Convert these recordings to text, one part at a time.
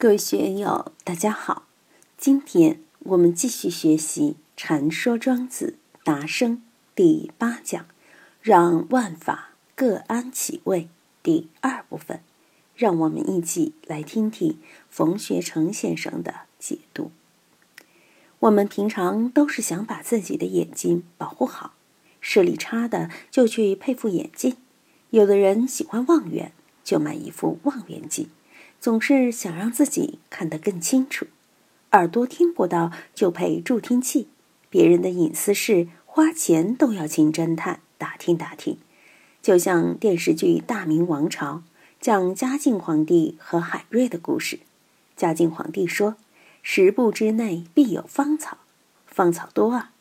各位学友，大家好！今天我们继续学习《禅说庄子达生》第八讲，让万法各安其位第二部分。让我们一起来听听冯学成先生的解读。我们平常都是想把自己的眼睛保护好，视力差的就去配副眼镜；有的人喜欢望远，就买一副望远镜。总是想让自己看得更清楚，耳朵听不到就配助听器，别人的隐私事花钱都要请侦探打听打听。就像电视剧《大明王朝》讲嘉靖皇帝和海瑞的故事，嘉靖皇帝说：“十步之内必有芳草，芳草多啊，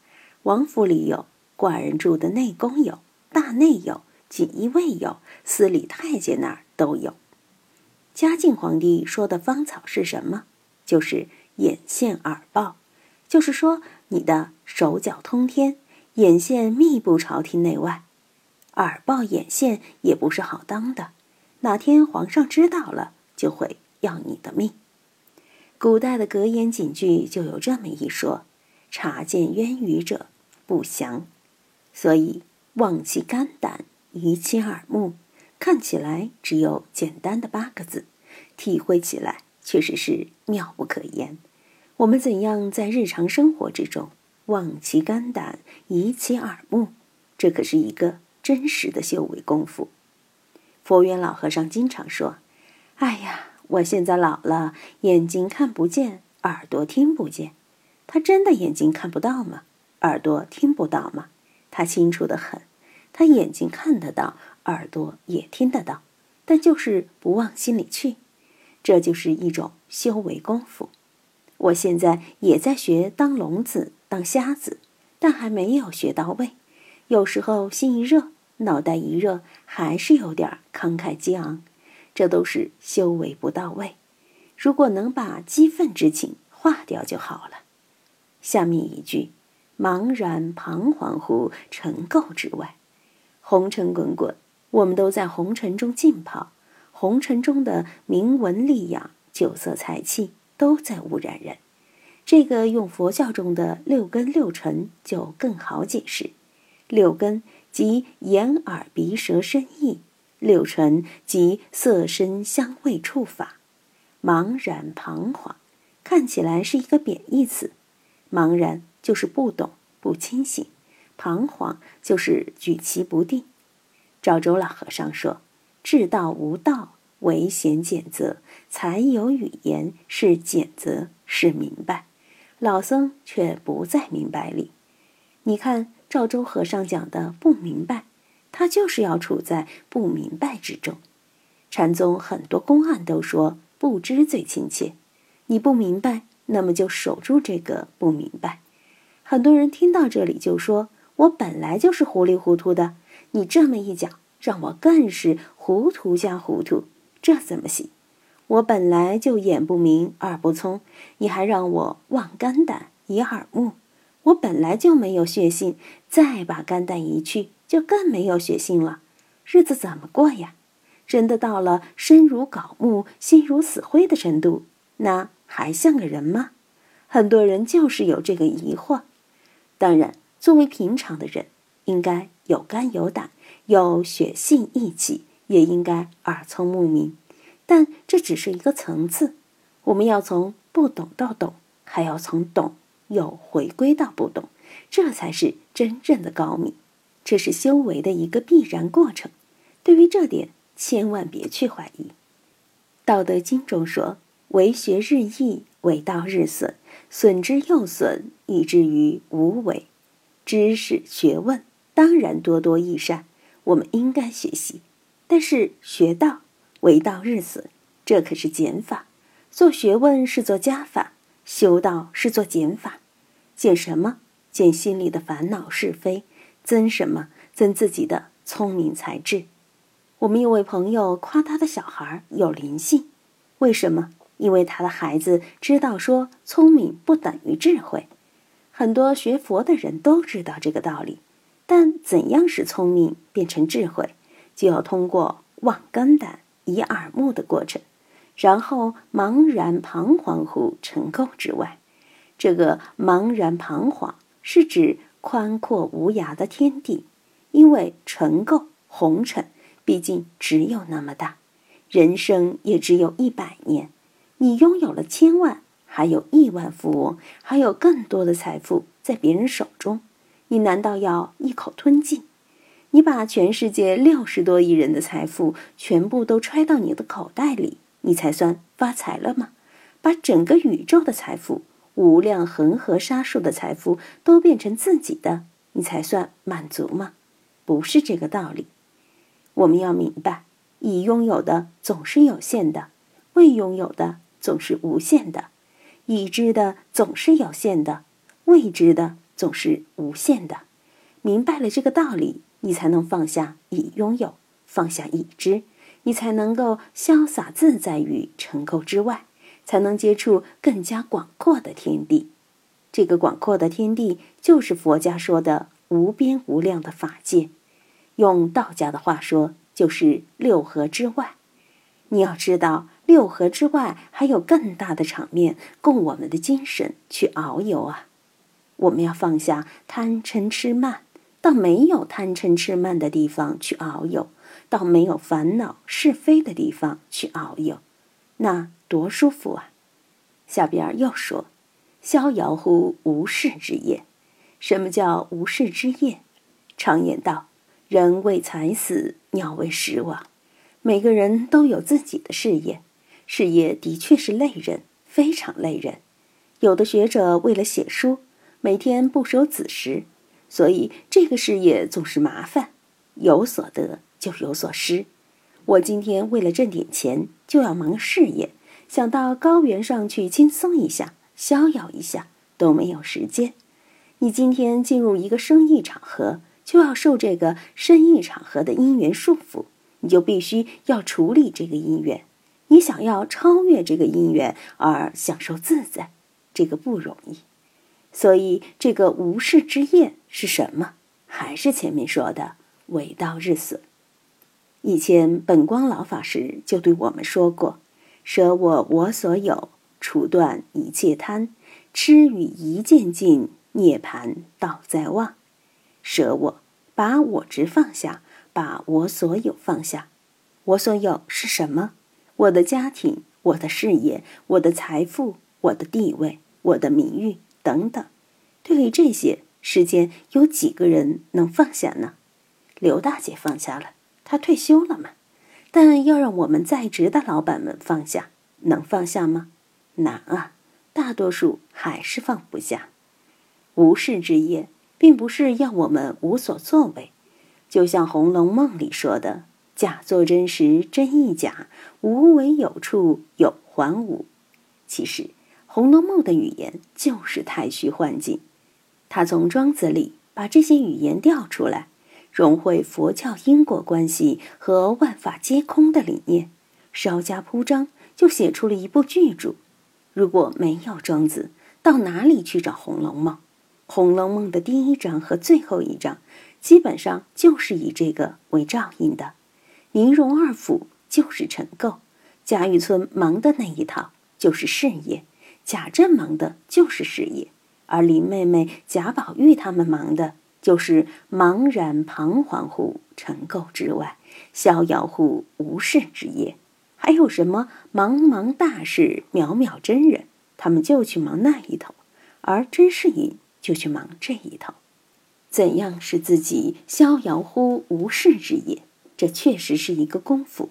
王府里有，寡人住的内宫有，大内有，锦衣卫有，司礼太监那儿都有。”嘉靖皇帝说的芳草是什么？就是眼线耳报，就是说你的手脚通天，眼线密布朝廷内外，耳报眼线也不是好当的，哪天皇上知道了，就会要你的命。古代的格言警句就有这么一说：察见渊鱼者不祥。所以望其肝胆，移其耳目。看起来只有简单的八个字，体会起来确实是妙不可言。我们怎样在日常生活之中望其肝胆，移其耳目？这可是一个真实的修为功夫。佛缘老和尚经常说：“哎呀，我现在老了，眼睛看不见，耳朵听不见。他真的眼睛看不到吗？耳朵听不到吗？他清楚的很，他眼睛看得到。”耳朵也听得到，但就是不往心里去，这就是一种修为功夫。我现在也在学当聋子、当瞎子，但还没有学到位。有时候心一热，脑袋一热，还是有点慷慨激昂，这都是修为不到位。如果能把激愤之情化掉就好了。下面一句：“茫然彷徨乎尘垢之外，红尘滚滚。”我们都在红尘中浸泡，红尘中的名闻利养、酒色财气都在污染人。这个用佛教中的六根六尘就更好解释：六根即眼耳鼻舌身意，六尘即色身香味触法。茫然彷徨，看起来是一个贬义词。茫然就是不懂、不清醒；彷徨就是举棋不定。赵州老和尚说：“至道无道，唯贤简则；才有语言，是简则，是明白。”老僧却不在明白里。你看赵州和尚讲的不明白，他就是要处在不明白之中。禅宗很多公案都说不知最亲切。你不明白，那么就守住这个不明白。很多人听到这里就说：“我本来就是糊里糊涂的。”你这么一讲，让我更是糊涂加糊涂，这怎么行？我本来就眼不明耳不聪，你还让我望肝胆以耳目，我本来就没有血性，再把肝胆移去，就更没有血性了，日子怎么过呀？真的到了身如槁木、心如死灰的程度，那还像个人吗？很多人就是有这个疑惑。当然，作为平常的人。应该有肝有胆，有血性义气，也应该耳聪目明，但这只是一个层次。我们要从不懂到懂，还要从懂又回归到不懂，这才是真正的高明。这是修为的一个必然过程。对于这点，千万别去怀疑。《道德经》中说：“为学日益，为道日损，损之又损，以至于无为。”知识学问。当然多多益善，我们应该学习。但是学道为道日损，这可是减法。做学问是做加法，修道是做减法。减什么？减心里的烦恼是非。增什么？增自己的聪明才智。我们有位朋友夸他的小孩有灵性，为什么？因为他的孩子知道说聪明不等于智慧。很多学佛的人都知道这个道理。但怎样使聪明变成智慧，就要通过望肝胆、以耳目的过程。然后茫然彷徨乎尘垢之外。这个茫然彷徨是指宽阔无涯的天地，因为尘垢红尘毕竟只有那么大，人生也只有一百年。你拥有了千万，还有亿万富翁，还有更多的财富在别人手中，你难道要一口吞尽？你把全世界六十多亿人的财富全部都揣到你的口袋里，你才算发财了吗？把整个宇宙的财富、无量恒河沙数的财富都变成自己的，你才算满足吗？不是这个道理。我们要明白，已拥有的总是有限的，未拥有的总是无限的；已知的总是有限的，未知的总是无限的。明白了这个道理。你才能放下已拥有，放下已知，你才能够潇洒自在于尘垢之外，才能接触更加广阔的天地。这个广阔的天地，就是佛家说的无边无量的法界。用道家的话说，就是六合之外。你要知道，六合之外还有更大的场面供我们的精神去遨游啊！我们要放下贪嗔痴慢。到没有贪嗔痴慢的地方去遨游，到没有烦恼是非的地方去遨游，那多舒服啊！下边又说：“逍遥乎无事之业。”什么叫无事之业？常言道：“人为财死，鸟为食亡。”每个人都有自己的事业，事业的确是累人，非常累人。有的学者为了写书，每天不守子时。所以这个事业总是麻烦，有所得就有所失。我今天为了挣点钱，就要忙事业，想到高原上去轻松一下、逍遥一下都没有时间。你今天进入一个生意场合，就要受这个生意场合的因缘束缚，你就必须要处理这个因缘。你想要超越这个因缘而享受自在，这个不容易。所以，这个无事之业是什么？还是前面说的“为道日损”。以前本光老法师就对我们说过：“舍我我所有，除断一切贪，痴与一见尽，涅盘道在望。”舍我，把我执放下，把我所有放下。我所有是什么？我的家庭，我的事业，我的财富，我的地位，我的名誉。等等，对于这些，世间有几个人能放下呢？刘大姐放下了，她退休了嘛。但要让我们在职的老板们放下，能放下吗？难啊，大多数还是放不下。无事之业，并不是要我们无所作为，就像《红楼梦》里说的：“假作真时真亦假，无为有处有还无。”其实。《红楼梦》的语言就是太虚幻境，他从庄子里把这些语言调出来，融汇佛教因果关系和万法皆空的理念，稍加铺张，就写出了一部巨著。如果没有庄子，到哪里去找《红楼梦》？《红楼梦》的第一章和最后一章，基本上就是以这个为照应的。宁荣二府就是尘垢，贾雨村忙的那一套就是事业。贾政忙的就是事业，而林妹妹、贾宝玉他们忙的就是茫然彷徨乎尘垢之外，逍遥乎无事之业。还有什么茫茫大事，渺渺真人，他们就去忙那一头，而甄士隐就去忙这一头。怎样使自己逍遥乎无事之业？这确实是一个功夫，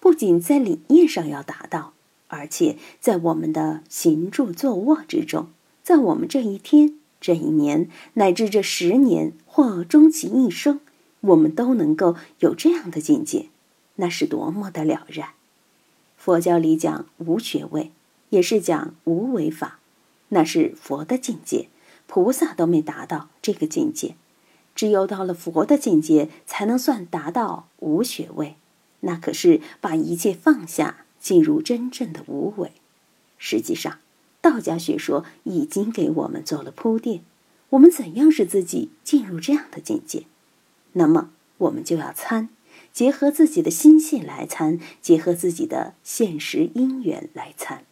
不仅在理念上要达到。而且在我们的行住坐卧之中，在我们这一天、这一年乃至这十年或终其一生，我们都能够有这样的境界，那是多么的了然！佛教里讲无学位，也是讲无为法，那是佛的境界，菩萨都没达到这个境界，只有到了佛的境界，才能算达到无学位，那可是把一切放下，进入真正的无为。实际上，道家学说已经给我们做了铺垫，我们怎样使自己进入这样的境界？那么我们就要参，结合自己的心性来参，结合自己的现实因缘来参。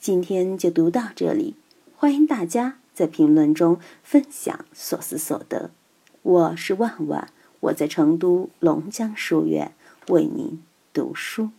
今天就读到这里，欢迎大家在评论中分享所思所得。我是万万我在成都龙江书院为您读书。